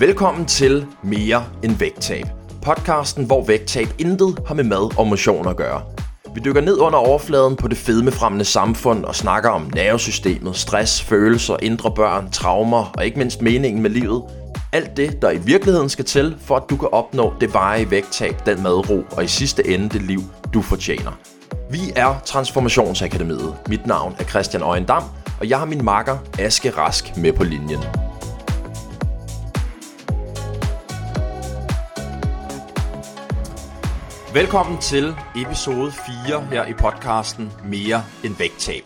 Velkommen til Mere end vægttab. Podcasten, hvor vægttab intet har med mad og motion at gøre. Vi dykker ned under overfladen på det fedmefremmende samfund og snakker om nervesystemet, stress, følelser, indre børn, traumer og ikke mindst meningen med livet. Alt det, der i virkeligheden skal til, for at du kan opnå det varige vægttab, den madro og i sidste ende det liv, du fortjener. Vi er Transformationsakademiet. Mit navn er Christian Øjendam, og jeg har min makker Aske Rask med på linjen. Velkommen til episode 4 her i podcasten Mere end vægttab.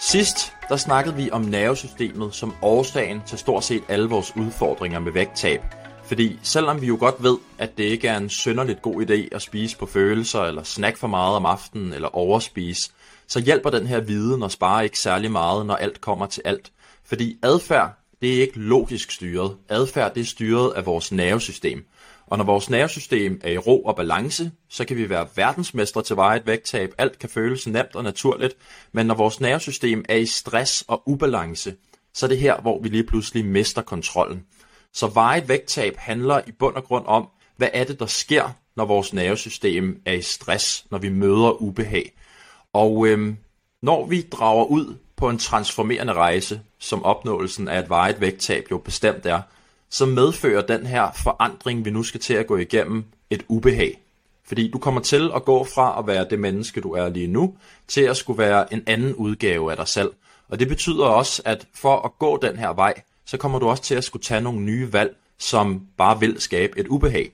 Sidst der snakkede vi om nervesystemet som årsagen til stort set alle vores udfordringer med vægttab. Fordi selvom vi jo godt ved, at det ikke er en synderligt god idé at spise på følelser, eller snakke for meget om aftenen, eller overspise, så hjælper den her viden og sparer ikke særlig meget, når alt kommer til alt. Fordi adfærd, det er ikke logisk styret. Adfærd, det er styret af vores nervesystem. Og når vores nervesystem er i ro og balance, så kan vi være verdensmestre til vejet vægttab. Alt kan føles nemt og naturligt. Men når vores nervesystem er i stress og ubalance, så er det her, hvor vi lige pludselig mister kontrollen. Så vejet vægttab handler i bund og grund om, hvad er det, der sker, når vores nervesystem er i stress, når vi møder ubehag. Og øhm, når vi drager ud på en transformerende rejse, som opnåelsen af et vejet vægttab jo bestemt er, så medfører den her forandring, vi nu skal til at gå igennem, et ubehag. Fordi du kommer til at gå fra at være det menneske, du er lige nu, til at skulle være en anden udgave af dig selv. Og det betyder også, at for at gå den her vej, så kommer du også til at skulle tage nogle nye valg, som bare vil skabe et ubehag.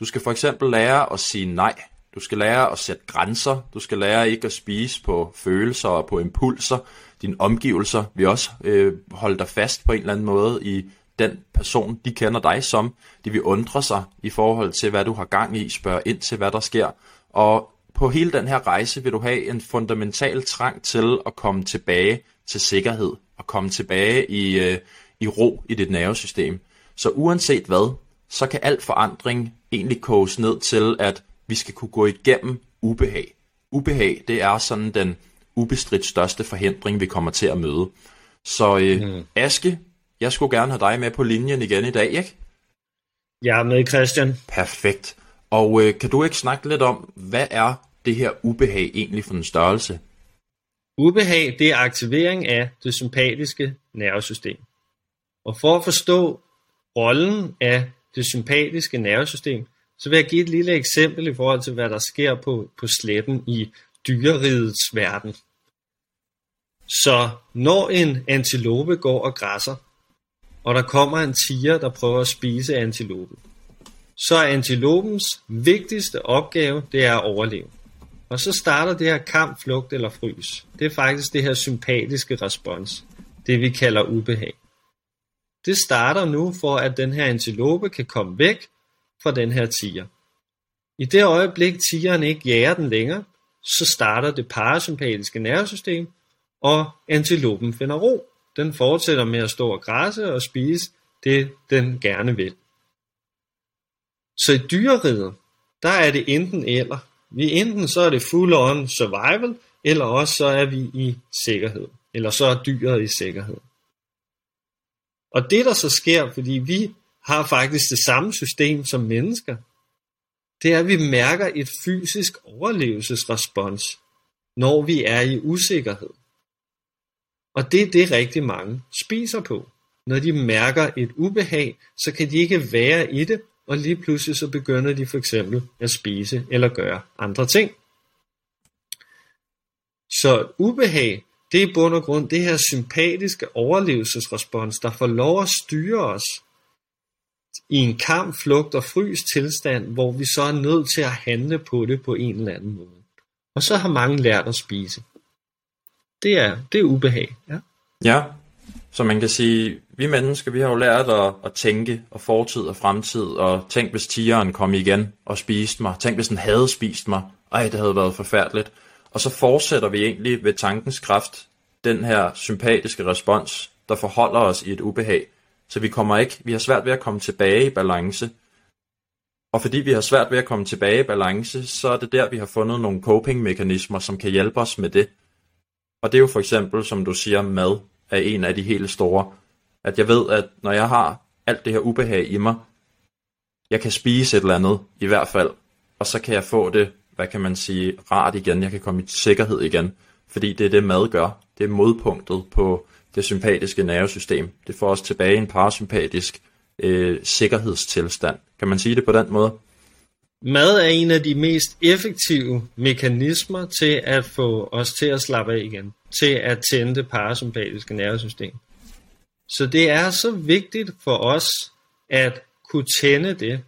Du skal for eksempel lære at sige nej. Du skal lære at sætte grænser. Du skal lære ikke at spise på følelser og på impulser. Dine omgivelser vil også øh, holde dig fast på en eller anden måde i den person, de kender dig som. De vil undre sig i forhold til, hvad du har gang i, spørge ind til, hvad der sker. Og på hele den her rejse vil du have en fundamental trang til at komme tilbage til sikkerhed, og komme tilbage i, øh, i ro i dit nervesystem. Så uanset hvad, så kan al forandring egentlig koges ned til, at vi skal kunne gå igennem ubehag. Ubehag, det er sådan den ubestridt største forhindring, vi kommer til at møde. Så øh, mm. Aske, jeg skulle gerne have dig med på linjen igen i dag, ikke? Jeg er med, Christian. Perfekt. Og øh, kan du ikke snakke lidt om, hvad er det her ubehag egentlig for en størrelse? Ubehag, det er aktivering af det sympatiske nervesystem. Og for at forstå rollen af det sympatiske nervesystem, så vil jeg give et lille eksempel i forhold til, hvad der sker på, på sletten i dyrerigets verden. Så når en antilope går og græsser, og der kommer en tiger, der prøver at spise antilopen, så er antilopens vigtigste opgave, det er at overleve. Og så starter det her kamp, flugt eller frys. Det er faktisk det her sympatiske respons, det vi kalder ubehag. Det starter nu for, at den her antilope kan komme væk fra den her tiger. I det øjeblik tigeren ikke jager den længere, så starter det parasympatiske nervesystem, og antilopen finder ro. Den fortsætter med at stå og græsse og spise det, den gerne vil. Så i dyreriget, der er det enten eller. Vi enten så er det full on survival, eller også så er vi i sikkerhed. Eller så er dyret i sikkerhed. Og det der så sker, fordi vi har faktisk det samme system som mennesker, det er, at vi mærker et fysisk overlevelsesrespons, når vi er i usikkerhed. Og det er det rigtig mange spiser på. Når de mærker et ubehag, så kan de ikke være i det, og lige pludselig så begynder de for eksempel at spise eller gøre andre ting. Så ubehag, det er i bund og grund det her sympatiske overlevelsesrespons, der får lov at styre os i en kamp, flugt og frys tilstand, hvor vi så er nødt til at handle på det på en eller anden måde. Og så har mange lært at spise. Det er, det er ubehag. Ja. ja, så man kan sige, vi mennesker, vi har jo lært at, at tænke og fortid og fremtid, og tænk hvis tigeren kom igen og spiste mig, tænk hvis den havde spist mig, ej det havde været forfærdeligt. Og så fortsætter vi egentlig ved tankens kraft den her sympatiske respons, der forholder os i et ubehag. Så vi kommer ikke, vi har svært ved at komme tilbage i balance. Og fordi vi har svært ved at komme tilbage i balance, så er det der, vi har fundet nogle coping-mekanismer, som kan hjælpe os med det. Og det er jo for eksempel, som du siger, mad er en af de helt store. At jeg ved, at når jeg har alt det her ubehag i mig, jeg kan spise et eller andet i hvert fald, og så kan jeg få det, hvad kan man sige, rart igen, jeg kan komme i sikkerhed igen, fordi det er det mad gør, det er modpunktet på det sympatiske nervesystem, det får os tilbage i en parasympatisk øh, sikkerhedstilstand. Kan man sige det på den måde? Mad er en af de mest effektive mekanismer til at få os til at slappe af igen, til at tænde det parasympatiske nervesystem. Så det er så vigtigt for os at kunne tænde det.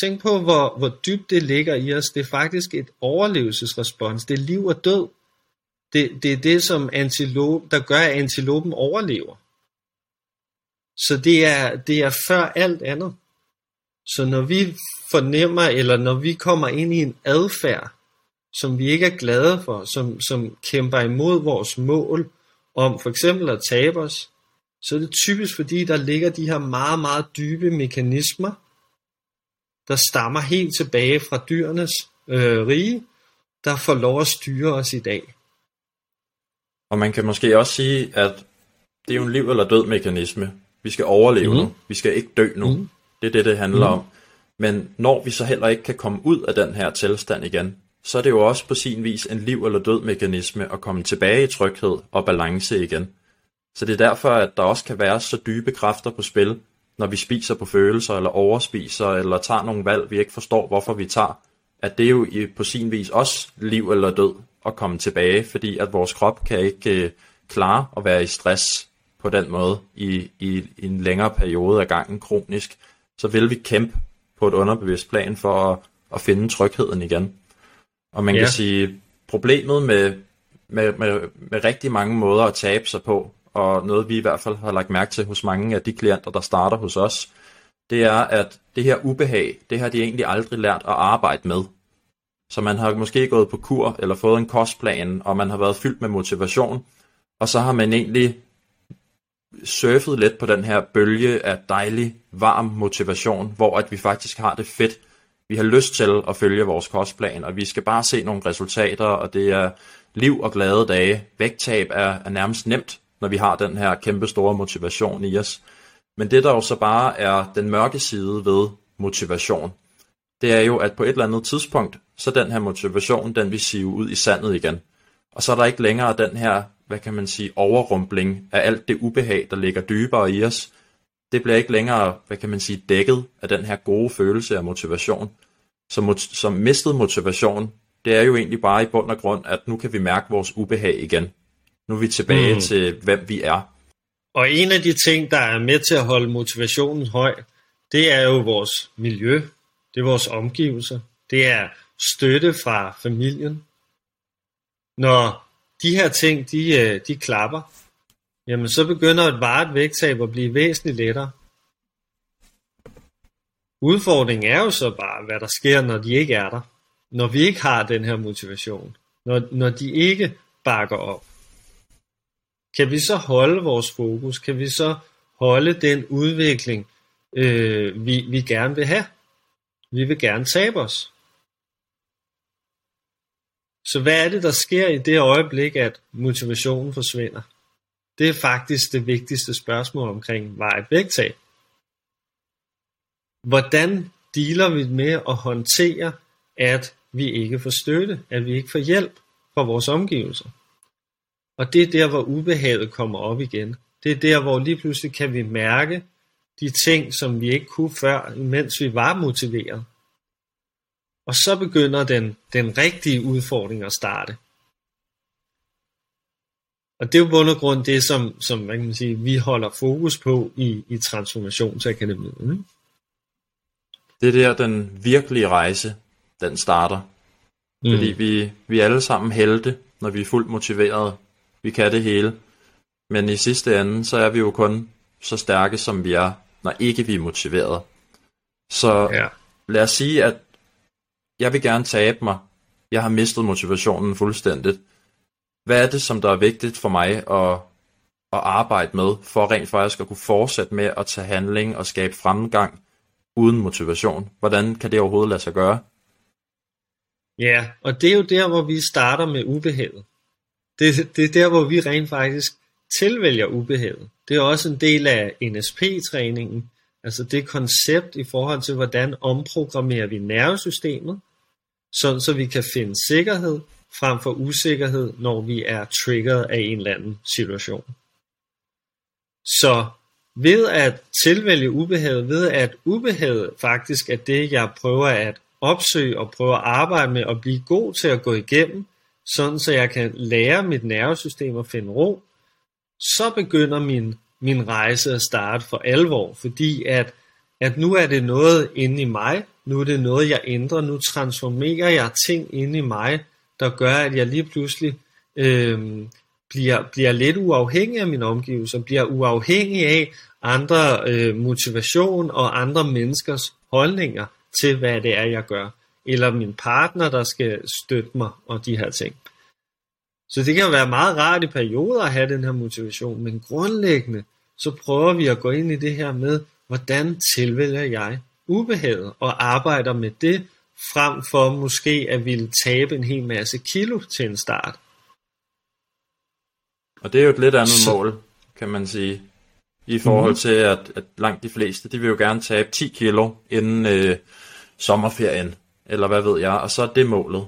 Tænk på, hvor, hvor dybt det ligger i os. Det er faktisk et overlevelsesrespons. Det er liv og død. Det, det er det, som antilope, der gør, at antilopen overlever. Så det er, det er før alt andet. Så når vi fornemmer, eller når vi kommer ind i en adfærd, som vi ikke er glade for, som, som kæmper imod vores mål om for eksempel at tabe os, så er det typisk fordi, der ligger de her meget, meget dybe mekanismer, der stammer helt tilbage fra dyrenes øh, rige, der får lov at styre os i dag. Og man kan måske også sige, at det er jo en liv eller død mekanisme. Vi skal overleve mm. nu. Vi skal ikke dø nu. Mm. Det er det, det handler mm. om. Men når vi så heller ikke kan komme ud af den her tilstand igen, så er det jo også på sin vis en liv eller død mekanisme at komme tilbage i tryghed og balance igen. Så det er derfor, at der også kan være så dybe kræfter på spil, når vi spiser på følelser, eller overspiser, eller tager nogle valg, vi ikke forstår, hvorfor vi tager. At det er jo på sin vis også liv eller død at komme tilbage, fordi at vores krop kan ikke øh, klare at være i stress på den måde i, i, i en længere periode af gangen kronisk. Så vil vi kæmpe på et underbevidst plan for at, at finde trygheden igen. Og man ja. kan sige, problemet med, med, med, med rigtig mange måder at tabe sig på, og noget vi i hvert fald har lagt mærke til hos mange af de klienter, der starter hos os, det er, at det her ubehag, det har de egentlig aldrig lært at arbejde med. Så man har måske gået på kur eller fået en kostplan, og man har været fyldt med motivation, og så har man egentlig surfet lidt på den her bølge af dejlig, varm motivation, hvor at vi faktisk har det fedt. Vi har lyst til at følge vores kostplan, og vi skal bare se nogle resultater, og det er liv og glade dage. Vægttab er, er nærmest nemt, når vi har den her kæmpe store motivation i os. Men det der jo så bare er den mørke side ved motivation, det er jo, at på et eller andet tidspunkt, så den her motivation, den vil sive ud i sandet igen. Og så er der ikke længere den her, hvad kan man sige, overrumpling af alt det ubehag, der ligger dybere i os. Det bliver ikke længere, hvad kan man sige, dækket af den her gode følelse af motivation. Så, som mistet motivation, det er jo egentlig bare i bund og grund, at nu kan vi mærke vores ubehag igen. Nu er vi tilbage mm. til, hvem vi er. Og en af de ting, der er med til at holde motivationen høj, det er jo vores miljø, det er vores omgivelser, det er støtte fra familien. Når de her ting, de, øh, de klapper, jamen så begynder et varet vægttab at blive væsentligt lettere. Udfordringen er jo så bare, hvad der sker, når de ikke er der. Når vi ikke har den her motivation. Når, når de ikke bakker op. Kan vi så holde vores fokus? Kan vi så holde den udvikling, øh, vi, vi gerne vil have? Vi vil gerne tabe os. Så hvad er det, der sker i det øjeblik, at motivationen forsvinder? Det er faktisk det vigtigste spørgsmål omkring vejet vægttab. Hvordan dealer vi med at håndtere, at vi ikke får støtte, at vi ikke får hjælp fra vores omgivelser? Og det er der, hvor ubehaget kommer op igen. Det er der, hvor lige pludselig kan vi mærke de ting, som vi ikke kunne før, mens vi var motiveret. Og så begynder den, den rigtige udfordring at starte. Og det er jo bund og grund det, som, som hvad kan man sige, vi holder fokus på i, i Transformationsakademiet. Ikke? Det er der, den virkelige rejse, den starter. Mm. Fordi vi, vi er alle sammen helte, når vi er fuldt motiveret. Vi kan det hele. Men i sidste ende, så er vi jo kun så stærke, som vi er, når ikke vi er motiveret. Så ja. lad os sige, at jeg vil gerne tabe mig. Jeg har mistet motivationen fuldstændigt. Hvad er det, som der er vigtigt for mig at, at arbejde med, for rent faktisk at kunne fortsætte med at tage handling og skabe fremgang uden motivation? Hvordan kan det overhovedet lade sig gøre? Ja, og det er jo der, hvor vi starter med ubehaget. Det, det er der, hvor vi rent faktisk tilvælger ubehaget. Det er også en del af NSP-træningen, Altså det koncept i forhold til, hvordan omprogrammerer vi nervesystemet, sådan så vi kan finde sikkerhed frem for usikkerhed, når vi er triggeret af en eller anden situation. Så ved at tilvælge ubehaget, ved at ubehaget faktisk er det, jeg prøver at opsøge og prøve at arbejde med og blive god til at gå igennem, sådan så jeg kan lære mit nervesystem at finde ro, så begynder min, min rejse at starte for alvor, fordi at, at nu er det noget inde i mig, nu er det noget, jeg ændrer, nu transformerer jeg ting inde i mig, der gør, at jeg lige pludselig øh, bliver, bliver lidt uafhængig af min omgivelser, bliver uafhængig af andre øh, motivation og andre menneskers holdninger til, hvad det er, jeg gør. Eller min partner, der skal støtte mig og de her ting. Så det kan være meget rart i perioder at have den her motivation, men grundlæggende, så prøver vi at gå ind i det her med, hvordan tilvælger jeg ubehaget og arbejder med det, frem for måske at ville tabe en hel masse kilo til en start. Og det er jo et lidt andet så... mål, kan man sige, i forhold mm. til, at, at langt de fleste, de vil jo gerne tabe 10 kilo inden øh, sommerferien, eller hvad ved jeg, og så er det målet.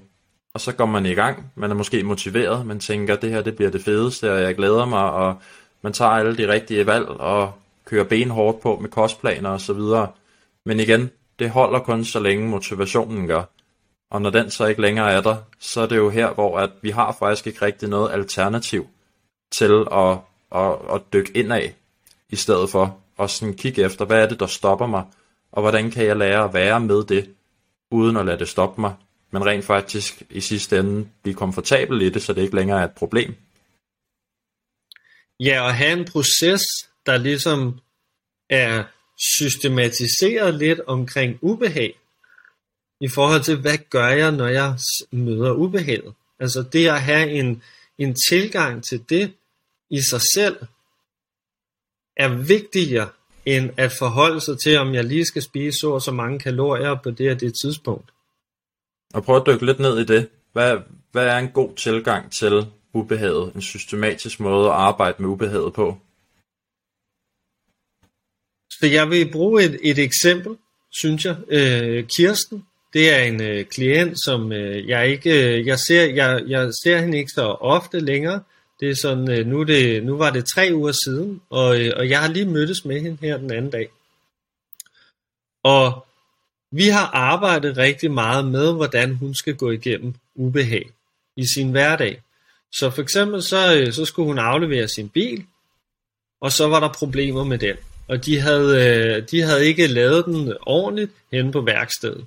Og så går man i gang, man er måske motiveret, man tænker, det her det bliver det fedeste, og jeg glæder mig, og man tager alle de rigtige valg, og kører benhårdt på med kostplaner og så videre. Men igen, det holder kun så længe motivationen gør. Og når den så ikke længere er der, så er det jo her, hvor at vi har faktisk ikke rigtig noget alternativ til at, at, at dykke ind af, i stedet for at sådan kigge efter, hvad er det, der stopper mig, og hvordan kan jeg lære at være med det, uden at lade det stoppe mig, men rent faktisk i sidste ende blive komfortabel i det, så det ikke længere er et problem. Ja, og have en proces, der ligesom er systematiseret lidt omkring ubehag, i forhold til, hvad gør jeg, når jeg møder ubehaget. Altså det at have en, en tilgang til det i sig selv, er vigtigere end at forholde sig til, om jeg lige skal spise så og så mange kalorier på det og det tidspunkt. Og prøv at dykke lidt ned i det. Hvad, hvad er en god tilgang til ubehaget? En systematisk måde at arbejde med ubehaget på? Så jeg vil bruge et, et eksempel, synes jeg. Øh, Kirsten, det er en øh, klient, som øh, jeg ikke, øh, jeg ser, jeg, jeg ser hende ikke så ofte længere. Det er sådan, øh, nu, det, nu var det tre uger siden, og, øh, og jeg har lige mødtes med hende her den anden dag. Og vi har arbejdet rigtig meget med, hvordan hun skal gå igennem ubehag i sin hverdag. Så for eksempel så, øh, så skulle hun aflevere sin bil, og så var der problemer med den. Og de havde, øh, de havde ikke lavet den ordentligt henne på værkstedet.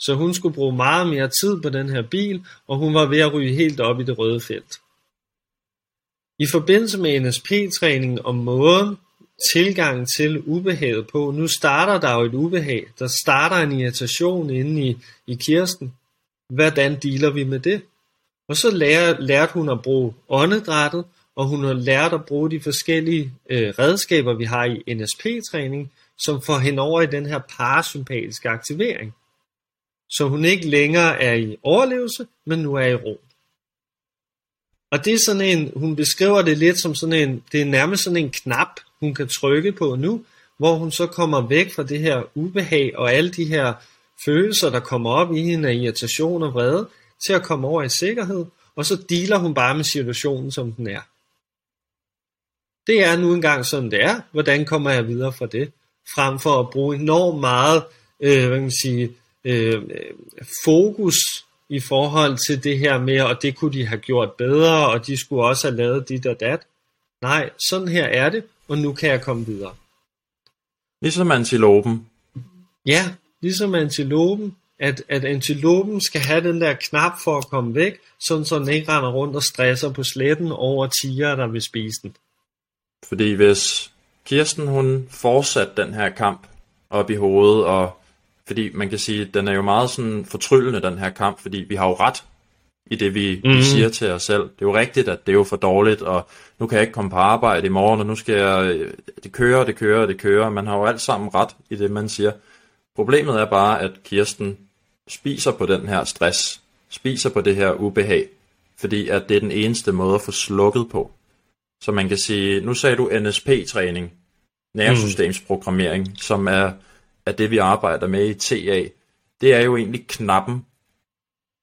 Så hun skulle bruge meget mere tid på den her bil, og hun var ved at ryge helt op i det røde felt. I forbindelse med NSP-træningen om måden tilgang til ubehaget på, nu starter der jo et ubehag, der starter en irritation inde i, i Kirsten. Hvordan dealer vi med det? Og så lærer, lærte hun at bruge åndedrættet, og hun har lært at bruge de forskellige øh, redskaber, vi har i NSP-træning, som får hende over i den her parasympatiske aktivering. Så hun ikke længere er i overlevelse, men nu er i ro. Og det er sådan en, hun beskriver det lidt som sådan en, det er nærmest sådan en knap, hun kan trykke på nu, hvor hun så kommer væk fra det her ubehag og alle de her følelser, der kommer op i hende af irritation og vrede, til at komme over i sikkerhed, og så dealer hun bare med situationen, som den er. Det er nu engang sådan, det er. Hvordan kommer jeg videre fra det? Frem for at bruge enormt meget øh, hvad kan man sige, øh, fokus i forhold til det her med, og det kunne de have gjort bedre, og de skulle også have lavet dit og dat. Nej, sådan her er det, og nu kan jeg komme videre. Ligesom antilopen. Ja, ligesom antilopen, at, at antilopen skal have den der knap for at komme væk, sådan så den ikke render rundt og stresser på sletten over tiger, der vil spise den. Fordi hvis Kirsten hun fortsat den her kamp op i hovedet og fordi man kan sige, at den er jo meget sådan fortryllende, den her kamp, fordi vi har jo ret i det, vi, mm. vi mhm. siger til os selv. Det er jo rigtigt, at det er jo for dårligt, og nu kan jeg ikke komme på arbejde i morgen, og nu skal jeg... Det kører, det kører, det kører. Man har jo alt sammen ret i det, man siger. Problemet er bare, at Kirsten spiser på den her stress, spiser på det her ubehag, fordi at det er den eneste måde at få slukket på. Så man kan sige, nu sagde du NSP-træning. nervesystemsprogrammering, som er, er det, vi arbejder med i TA, det er jo egentlig knappen,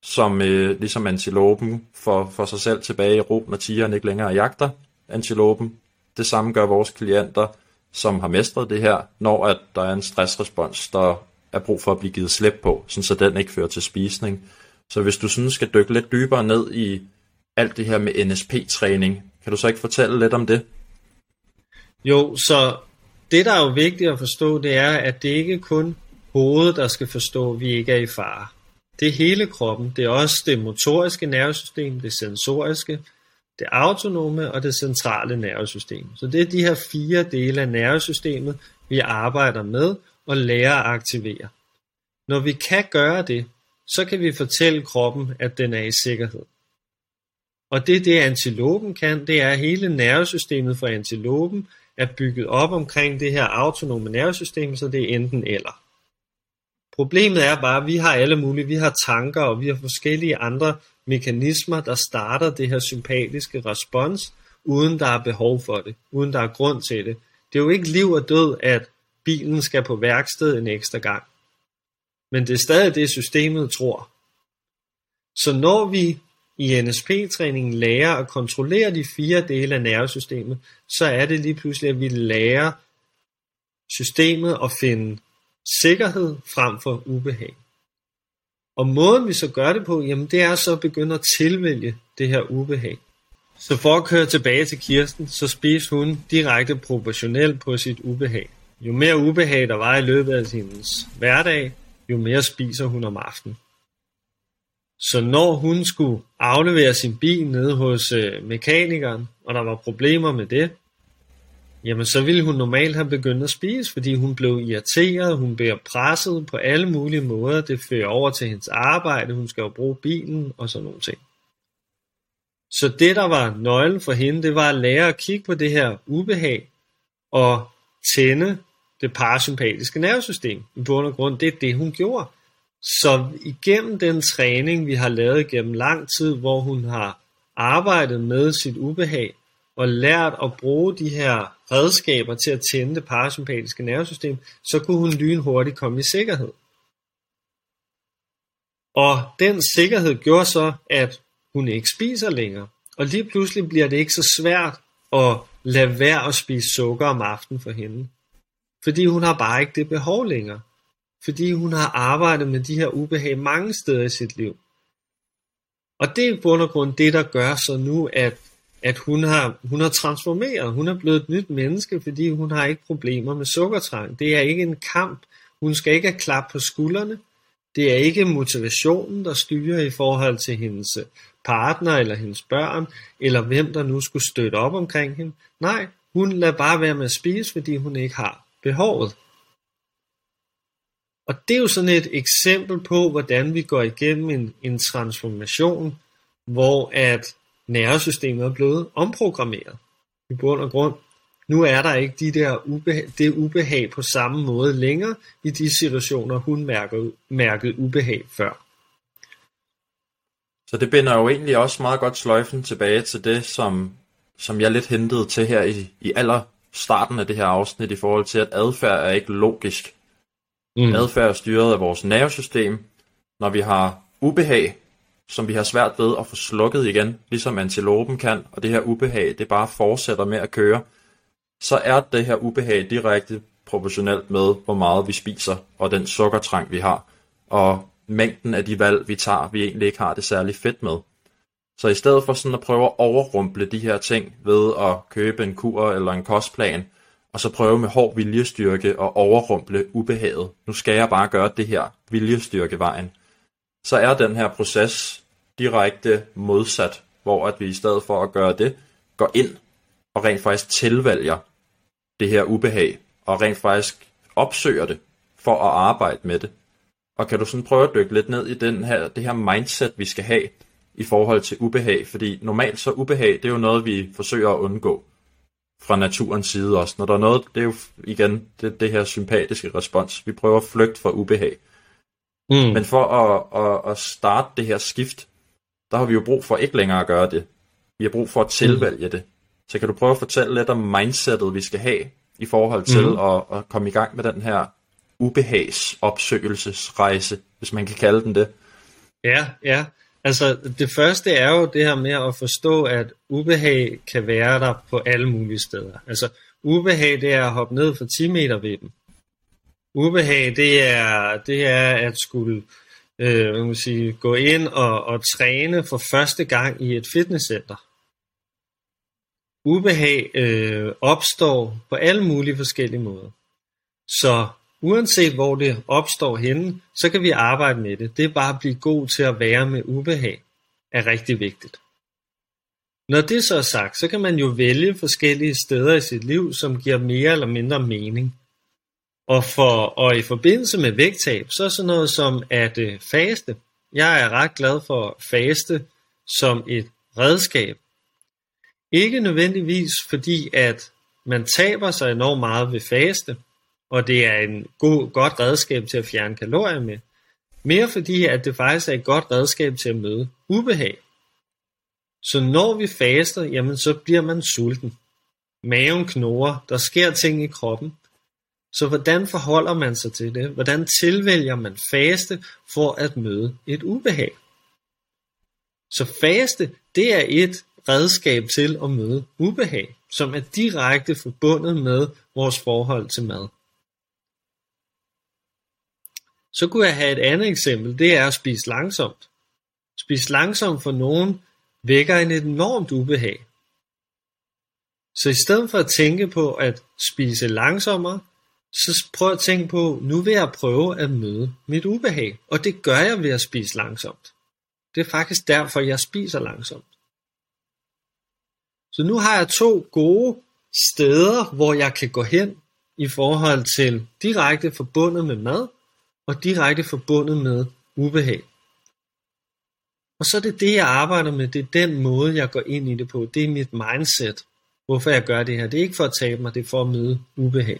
som øh, ligesom antilopen får, får sig selv tilbage i ro, når tigeren ikke længere jagter antilopen. Det samme gør vores klienter, som har mestret det her, når at der er en stressrespons, der er brug for at blive givet slip på, så den ikke fører til spisning. Så hvis du sådan skal dykke lidt dybere ned i alt det her med NSP-træning, kan du så ikke fortælle lidt om det? Jo, så det der er jo vigtigt at forstå, det er, at det ikke kun hovedet, der skal forstå, at vi ikke er i fare. Det er hele kroppen. Det er også det motoriske nervesystem, det sensoriske, det autonome og det centrale nervesystem. Så det er de her fire dele af nervesystemet, vi arbejder med og lærer at aktivere. Når vi kan gøre det, så kan vi fortælle kroppen, at den er i sikkerhed. Og det det antilopen kan, det er at hele nervesystemet for antilopen er bygget op omkring det her autonome nervesystem, så det er enten eller. Problemet er bare, at vi har alle mulige, vi har tanker, og vi har forskellige andre mekanismer, der starter det her sympatiske respons, uden der er behov for det, uden der er grund til det. Det er jo ikke liv og død, at bilen skal på værksted en ekstra gang. Men det er stadig det, systemet tror. Så når vi i NSP-træningen lærer at kontrollere de fire dele af nervesystemet, så er det lige pludselig, at vi lærer systemet at finde sikkerhed frem for ubehag. Og måden vi så gør det på, jamen det er så at begynde at tilvælge det her ubehag. Så for at køre tilbage til Kirsten, så spiser hun direkte proportionelt på sit ubehag. Jo mere ubehag der var i løbet af hendes hverdag, jo mere spiser hun om aftenen. Så når hun skulle aflevere sin bil nede hos øh, mekanikeren, og der var problemer med det, jamen så ville hun normalt have begyndt at spise, fordi hun blev irriteret, hun bliver presset på alle mulige måder, det fører over til hendes arbejde, hun skal jo bruge bilen og sådan nogle ting. Så det, der var nøglen for hende, det var at lære at kigge på det her ubehag og tænde det parasympatiske nervesystem. I bund og grund, det er det, hun gjorde. Så igennem den træning, vi har lavet gennem lang tid, hvor hun har arbejdet med sit ubehag, og lært at bruge de her redskaber til at tænde det parasympatiske nervesystem, så kunne hun lynhurtigt komme i sikkerhed. Og den sikkerhed gjorde så, at hun ikke spiser længere. Og lige pludselig bliver det ikke så svært at lade være at spise sukker om aftenen for hende. Fordi hun har bare ikke det behov længere. Fordi hun har arbejdet med de her ubehag mange steder i sit liv. Og det er i bund og grund det, der gør så nu, at at hun har, hun har transformeret. Hun er blevet et nyt menneske, fordi hun har ikke problemer med sukkertrang. Det er ikke en kamp. Hun skal ikke have klap på skuldrene. Det er ikke motivationen, der styrer i forhold til hendes partner eller hendes børn, eller hvem der nu skulle støtte op omkring hende. Nej, hun lader bare være med at spise, fordi hun ikke har behovet. Og det er jo sådan et eksempel på, hvordan vi går igennem en, en transformation, hvor at nervesystemet er blevet omprogrammeret i bund og grund. Nu er der ikke de der ubehag, det ubehag på samme måde længere i de situationer, hun mærkede, mærkede ubehag før. Så det binder jo egentlig også meget godt sløjfen tilbage til det, som, som jeg lidt hentede til her i, i aller starten af det her afsnit i forhold til, at adfærd er ikke logisk. Mm. Adfærd er styret af vores nervesystem. Når vi har ubehag, som vi har svært ved at få slukket igen, ligesom antilopen kan, og det her ubehag, det bare fortsætter med at køre, så er det her ubehag direkte proportionelt med, hvor meget vi spiser, og den sukkertrang, vi har, og mængden af de valg, vi tager, vi egentlig ikke har det særlig fedt med. Så i stedet for sådan at prøve at overrumple de her ting ved at købe en kur eller en kostplan, og så prøve med hård viljestyrke at overrumple ubehaget. Nu skal jeg bare gøre det her viljestyrkevejen så er den her proces direkte modsat, hvor at vi i stedet for at gøre det, går ind og rent faktisk tilvælger det her ubehag, og rent faktisk opsøger det for at arbejde med det. Og kan du sådan prøve at dykke lidt ned i den her, det her mindset, vi skal have i forhold til ubehag? Fordi normalt så ubehag, det er jo noget, vi forsøger at undgå fra naturens side også. Når der er noget, det er jo igen det, det her sympatiske respons. Vi prøver at flygte fra ubehag. Mm. Men for at, at, at starte det her skift, der har vi jo brug for ikke længere at gøre det. Vi har brug for at tilvælge mm. det. Så kan du prøve at fortælle lidt om mindsetet, vi skal have i forhold til mm. at, at komme i gang med den her ubehagsopsøgelsesrejse, hvis man kan kalde den det. Ja, ja. Altså det første er jo det her med at forstå, at ubehag kan være der på alle mulige steder. Altså ubehag det er at hoppe ned for 10 meter ved dem. Ubehag det er, det er at skulle øh, man kan sige, gå ind og, og træne for første gang i et fitnesscenter. Ubehag øh, opstår på alle mulige forskellige måder. Så uanset hvor det opstår henne, så kan vi arbejde med det. Det er bare at blive god til at være med ubehag, er rigtig vigtigt. Når det så er sagt, så kan man jo vælge forskellige steder i sit liv, som giver mere eller mindre mening. Og, for, og i forbindelse med vægttab, så er sådan noget som at øh, faste. Jeg er ret glad for faste som et redskab. Ikke nødvendigvis fordi, at man taber sig enormt meget ved faste, og det er en god, godt redskab til at fjerne kalorier med. Mere fordi, at det faktisk er et godt redskab til at møde ubehag. Så når vi faster, jamen så bliver man sulten. Maven knorer, der sker ting i kroppen. Så hvordan forholder man sig til det? Hvordan tilvælger man faste for at møde et ubehag? Så faste, det er et redskab til at møde ubehag, som er direkte forbundet med vores forhold til mad. Så kunne jeg have et andet eksempel, det er at spise langsomt. Spise langsomt for nogen vækker en enormt ubehag. Så i stedet for at tænke på at spise langsommere, så prøv at tænke på, nu vil jeg prøve at møde mit ubehag. Og det gør jeg ved at spise langsomt. Det er faktisk derfor, jeg spiser langsomt. Så nu har jeg to gode steder, hvor jeg kan gå hen i forhold til direkte forbundet med mad, og direkte forbundet med ubehag. Og så er det det, jeg arbejder med. Det er den måde, jeg går ind i det på. Det er mit mindset. Hvorfor jeg gør det her. Det er ikke for at tabe mig, det er for at møde ubehag.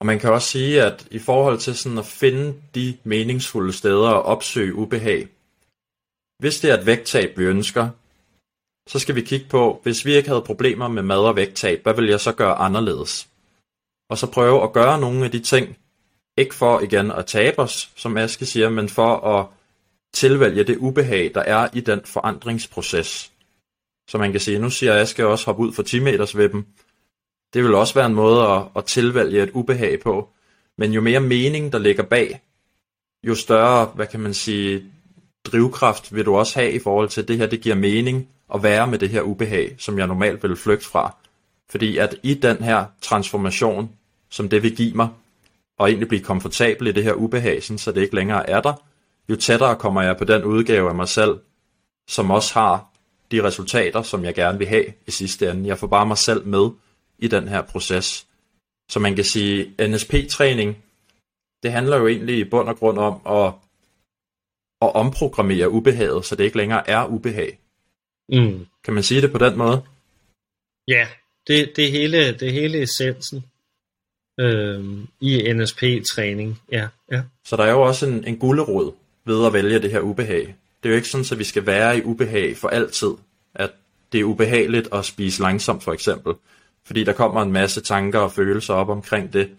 Og man kan også sige, at i forhold til sådan at finde de meningsfulde steder og opsøge ubehag, hvis det er et vægttab, vi ønsker, så skal vi kigge på, hvis vi ikke havde problemer med mad og vægttab, hvad vil jeg så gøre anderledes? Og så prøve at gøre nogle af de ting, ikke for igen at tabe os, som Aske siger, men for at tilvælge det ubehag, der er i den forandringsproces. Så man kan sige, nu siger Aske også hoppe ud for 10 meters vippen. Det vil også være en måde at, at tilvælge et ubehag på. Men jo mere mening, der ligger bag, jo større, hvad kan man sige, drivkraft vil du også have i forhold til, at det her det giver mening at være med det her ubehag, som jeg normalt vil flygte fra. Fordi at i den her transformation, som det vil give mig, og egentlig blive komfortabel i det her ubehag, så det ikke længere er der, jo tættere kommer jeg på den udgave af mig selv, som også har de resultater, som jeg gerne vil have i sidste ende. Jeg får bare mig selv med i den her proces. Så man kan sige, NSP-træning, det handler jo egentlig i bund og grund om at, at omprogrammere ubehaget, så det ikke længere er ubehag. Mm. Kan man sige det på den måde? Ja, det, det, hele, det hele essensen øh, i NSP-træning. Ja, ja. Så der er jo også en, en gulderod ved at vælge det her ubehag. Det er jo ikke sådan, at vi skal være i ubehag for altid. At det er ubehageligt at spise langsomt for eksempel. Fordi der kommer en masse tanker og følelser op omkring det.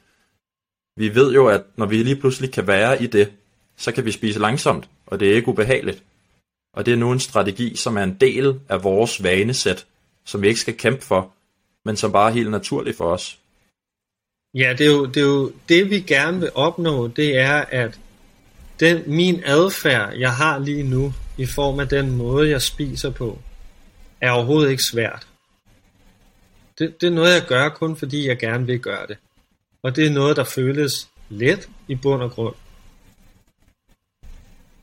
Vi ved jo, at når vi lige pludselig kan være i det, så kan vi spise langsomt, og det er ikke ubehageligt. Og det er nu en strategi, som er en del af vores vanesæt, som vi ikke skal kæmpe for, men som bare er helt naturligt for os. Ja, det er, jo, det er jo det, vi gerne vil opnå, det er, at den, min adfærd, jeg har lige nu, i form af den måde, jeg spiser på, er overhovedet ikke svært. Det, det er noget, jeg gør kun fordi, jeg gerne vil gøre det. Og det er noget, der føles let i bund og grund.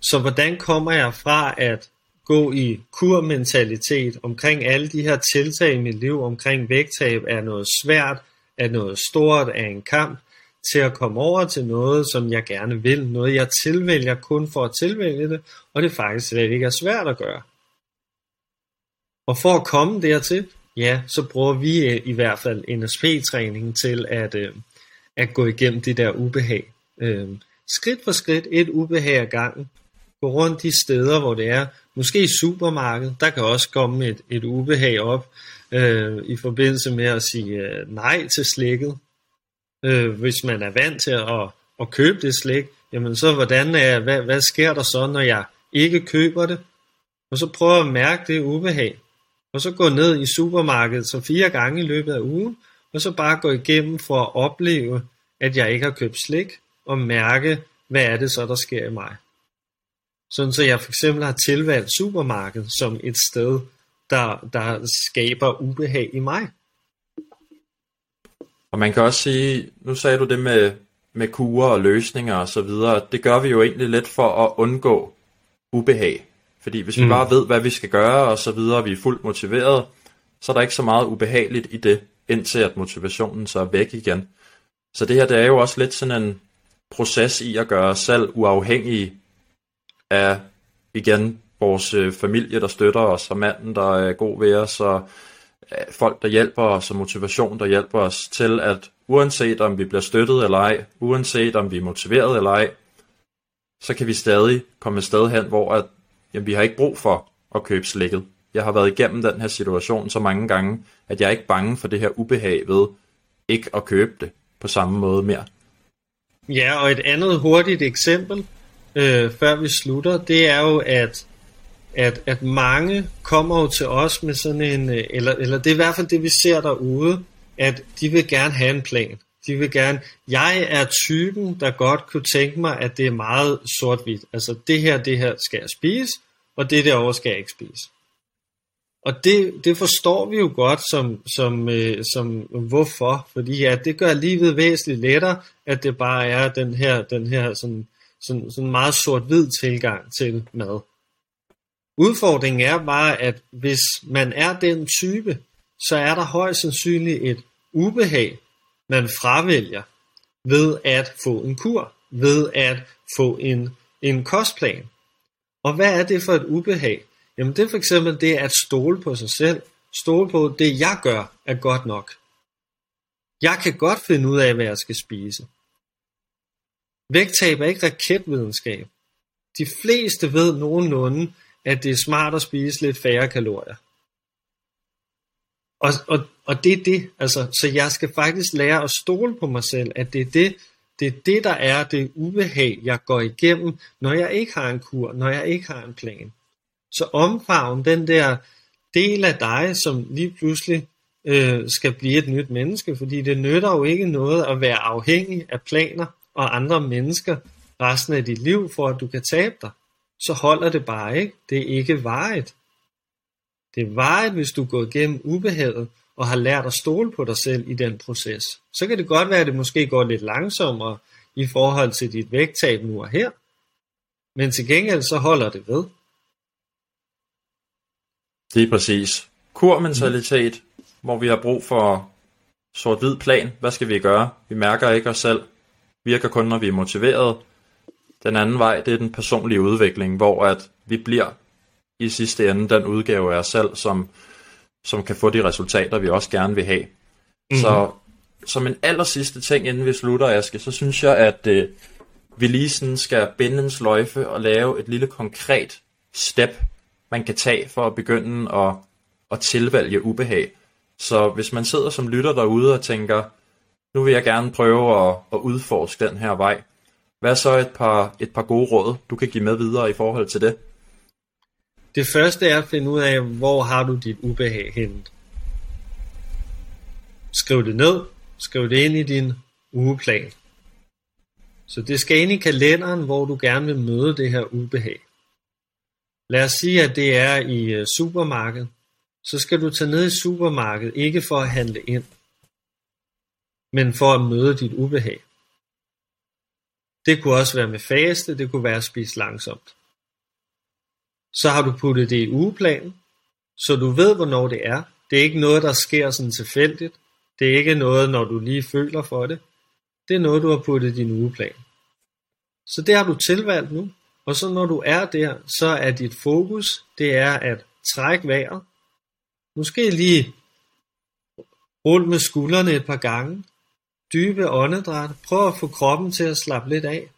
Så hvordan kommer jeg fra at gå i kurmentalitet omkring alle de her tiltag i mit liv, omkring vægttab er noget svært, er noget stort, er en kamp, til at komme over til noget, som jeg gerne vil, noget jeg tilvælger kun for at tilvælge det, og det faktisk slet ikke er svært at gøre. Og for at komme dertil, ja, så bruger vi øh, i hvert fald NSP-træningen til at, øh, at gå igennem det der ubehag. Øh, skridt for skridt, et ubehag ad gangen. Gå rundt de steder, hvor det er, Måske i supermarkedet, der kan også komme et, et ubehag op øh, i forbindelse med at sige øh, nej til slikket. Øh, hvis man er vant til at, at købe det slik, jamen så hvordan er, hvad, hvad sker der så, når jeg ikke køber det? Og så prøve at mærke det ubehag. Og så gå ned i supermarkedet så fire gange i løbet af ugen, og så bare gå igennem for at opleve, at jeg ikke har købt slik, og mærke, hvad er det så, der sker i mig. Sådan så jeg for eksempel har tilvalgt supermarkedet som et sted, der, der skaber ubehag i mig. Og man kan også sige, nu sagde du det med, med kurer og løsninger og så videre, det gør vi jo egentlig lidt for at undgå ubehag. Fordi hvis vi mm. bare ved, hvad vi skal gøre og så videre, og vi er fuldt motiveret, så er der ikke så meget ubehageligt i det, indtil at motivationen så er væk igen. Så det her, det er jo også lidt sådan en proces i at gøre os selv uafhængige af, igen, vores øh, familie, der støtter os, og manden, der er god ved os, og øh, folk, der hjælper os, og motivation, der hjælper os til, at uanset om vi bliver støttet eller ej, uanset om vi er motiveret eller ej, så kan vi stadig komme et sted hen, hvor at, jamen, vi har ikke brug for at købe slikket. Jeg har været igennem den her situation så mange gange, at jeg er ikke bange for det her ubehag ved ikke at købe det på samme måde mere. Ja, og et andet hurtigt eksempel, øh, før vi slutter, det er jo, at, at, at mange kommer jo til os med sådan en, øh, eller, eller det er i hvert fald det, vi ser derude, at de vil gerne have en plan. De vil gerne, jeg er typen, der godt kunne tænke mig, at det er meget sort-hvidt. Altså det her, det her skal jeg spise, og det derovre skal jeg ikke spise. Og det, det forstår vi jo godt som, som, øh, som hvorfor, fordi ja, det gør livet væsentligt lettere, at det bare er den her, den her sådan, sådan, sådan meget sort-hvid tilgang til mad. Udfordringen er bare, at hvis man er den type, så er der højst sandsynligt et ubehag, man fravælger ved at få en kur, ved at få en, en kostplan. Og hvad er det for et ubehag? Jamen det er for eksempel det at stole på sig selv. Stole på, at det jeg gør er godt nok. Jeg kan godt finde ud af, hvad jeg skal spise. Vægttab er ikke raketvidenskab. De fleste ved nogenlunde, at det er smart at spise lidt færre kalorier. Og, og, og det er det, altså, så jeg skal faktisk lære at stole på mig selv, at det er det, det er det, der er det ubehag, jeg går igennem, når jeg ikke har en kur, når jeg ikke har en plan. Så omfavn den der del af dig, som lige pludselig øh, skal blive et nyt menneske, fordi det nytter jo ikke noget at være afhængig af planer og andre mennesker resten af dit liv, for at du kan tabe dig. Så holder det bare ikke. Det er ikke varigt. Det er varigt, hvis du går igennem ubehaget og har lært at stole på dig selv i den proces. Så kan det godt være, at det måske går lidt langsommere i forhold til dit vægttab nu og her, men til gengæld så holder det ved. Det er præcis. Kurmentalitet, mm. hvor vi har brug for sort-hvid plan. Hvad skal vi gøre? Vi mærker ikke os selv. Virker kun, når vi er motiveret. Den anden vej, det er den personlige udvikling, hvor at vi bliver i sidste ende den udgave af os selv, som, som kan få de resultater, vi også gerne vil have. Mm. Så som en aller sidste ting, inden vi slutter, Aske, så synes jeg, at øh, vi lige sådan skal binde en sløjfe og lave et lille konkret step man kan tage for at begynde at, at tilvælge ubehag. Så hvis man sidder som lytter derude og tænker, nu vil jeg gerne prøve at, at udforske den her vej, hvad er så et par, et par gode råd, du kan give med videre i forhold til det? Det første er at finde ud af, hvor har du dit ubehag henne. Skriv det ned, skriv det ind i din ugeplan. Så det skal ind i kalenderen, hvor du gerne vil møde det her ubehag. Lad os sige, at det er i øh, supermarkedet. Så skal du tage ned i supermarkedet, ikke for at handle ind, men for at møde dit ubehag. Det kunne også være med faste, det kunne være at spise langsomt. Så har du puttet det i ugeplanen, så du ved, hvornår det er. Det er ikke noget, der sker sådan tilfældigt. Det er ikke noget, når du lige føler for det. Det er noget, du har puttet i din ugeplan. Så det har du tilvalgt nu. Og så når du er der, så er dit fokus, det er at trække vejret. Måske lige rulle med skuldrene et par gange. Dybe åndedræt. Prøv at få kroppen til at slappe lidt af.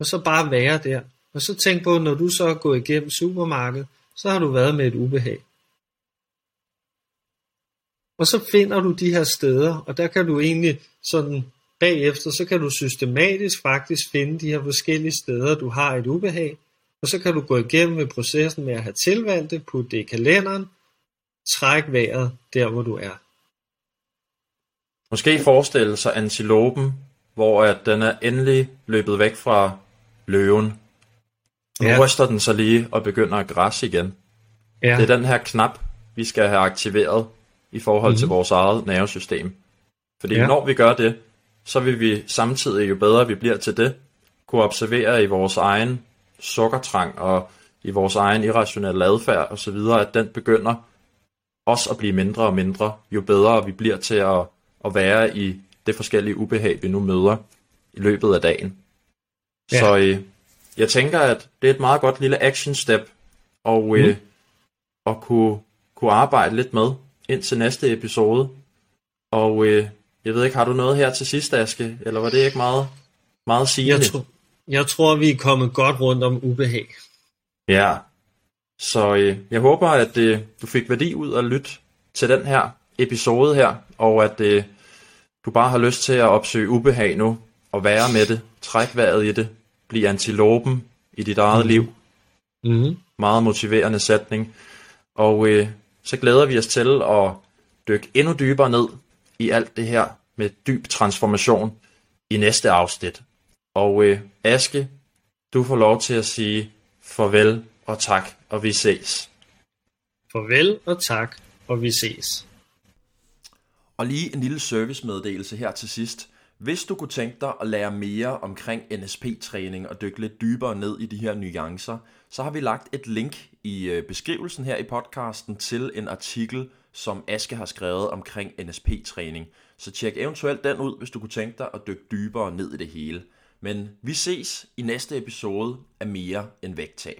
Og så bare være der. Og så tænk på, når du så er gået igennem supermarkedet, så har du været med et ubehag. Og så finder du de her steder, og der kan du egentlig sådan bagefter, så kan du systematisk faktisk finde de her forskellige steder, du har et ubehag, og så kan du gå igennem med processen med at have tilvalgt det, putte det i kalenderen, træk vejret der, hvor du er. Måske forestille sig antilopen, hvor at den er endelig løbet væk fra løven. Nu ja. ryster den så lige og begynder at græsse igen. Ja. Det er den her knap, vi skal have aktiveret i forhold mm-hmm. til mhm. vores eget nervesystem. Fordi ja. når vi gør det, så vil vi samtidig, jo bedre vi bliver til det, kunne observere i vores egen sukkertrang og i vores egen irrationelle adfærd osv., at den begynder også at blive mindre og mindre, jo bedre vi bliver til at, at være i det forskellige ubehag, vi nu møder i løbet af dagen. Ja. Så øh, jeg tænker, at det er et meget godt lille action step, og øh, mm. at kunne, kunne arbejde lidt med ind til næste episode. Og øh, jeg ved ikke, har du noget her til sidst, Aske? Eller var det ikke meget, meget sigende? Jeg, tro, jeg tror, vi er kommet godt rundt om ubehag. Ja, så øh, jeg håber, at øh, du fik værdi ud at lytte til den her episode her, og at øh, du bare har lyst til at opsøge ubehag nu, og være med det, træk vejret i det, blive antilopen i dit eget mm. liv. Mm. Meget motiverende sætning. Og øh, så glæder vi os til at dykke endnu dybere ned i alt det her med dyb transformation i næste afsnit. Og øh, Aske, du får lov til at sige farvel og tak, og vi ses. Farvel og tak, og vi ses. Og lige en lille servicemeddelelse her til sidst. Hvis du kunne tænke dig at lære mere omkring NSP-træning og dykke lidt dybere ned i de her nuancer, så har vi lagt et link i øh, beskrivelsen her i podcasten til en artikel, som Aske har skrevet omkring NSP-træning. Så tjek eventuelt den ud, hvis du kunne tænke dig at dykke dybere ned i det hele. Men vi ses i næste episode af Mere end vægttab.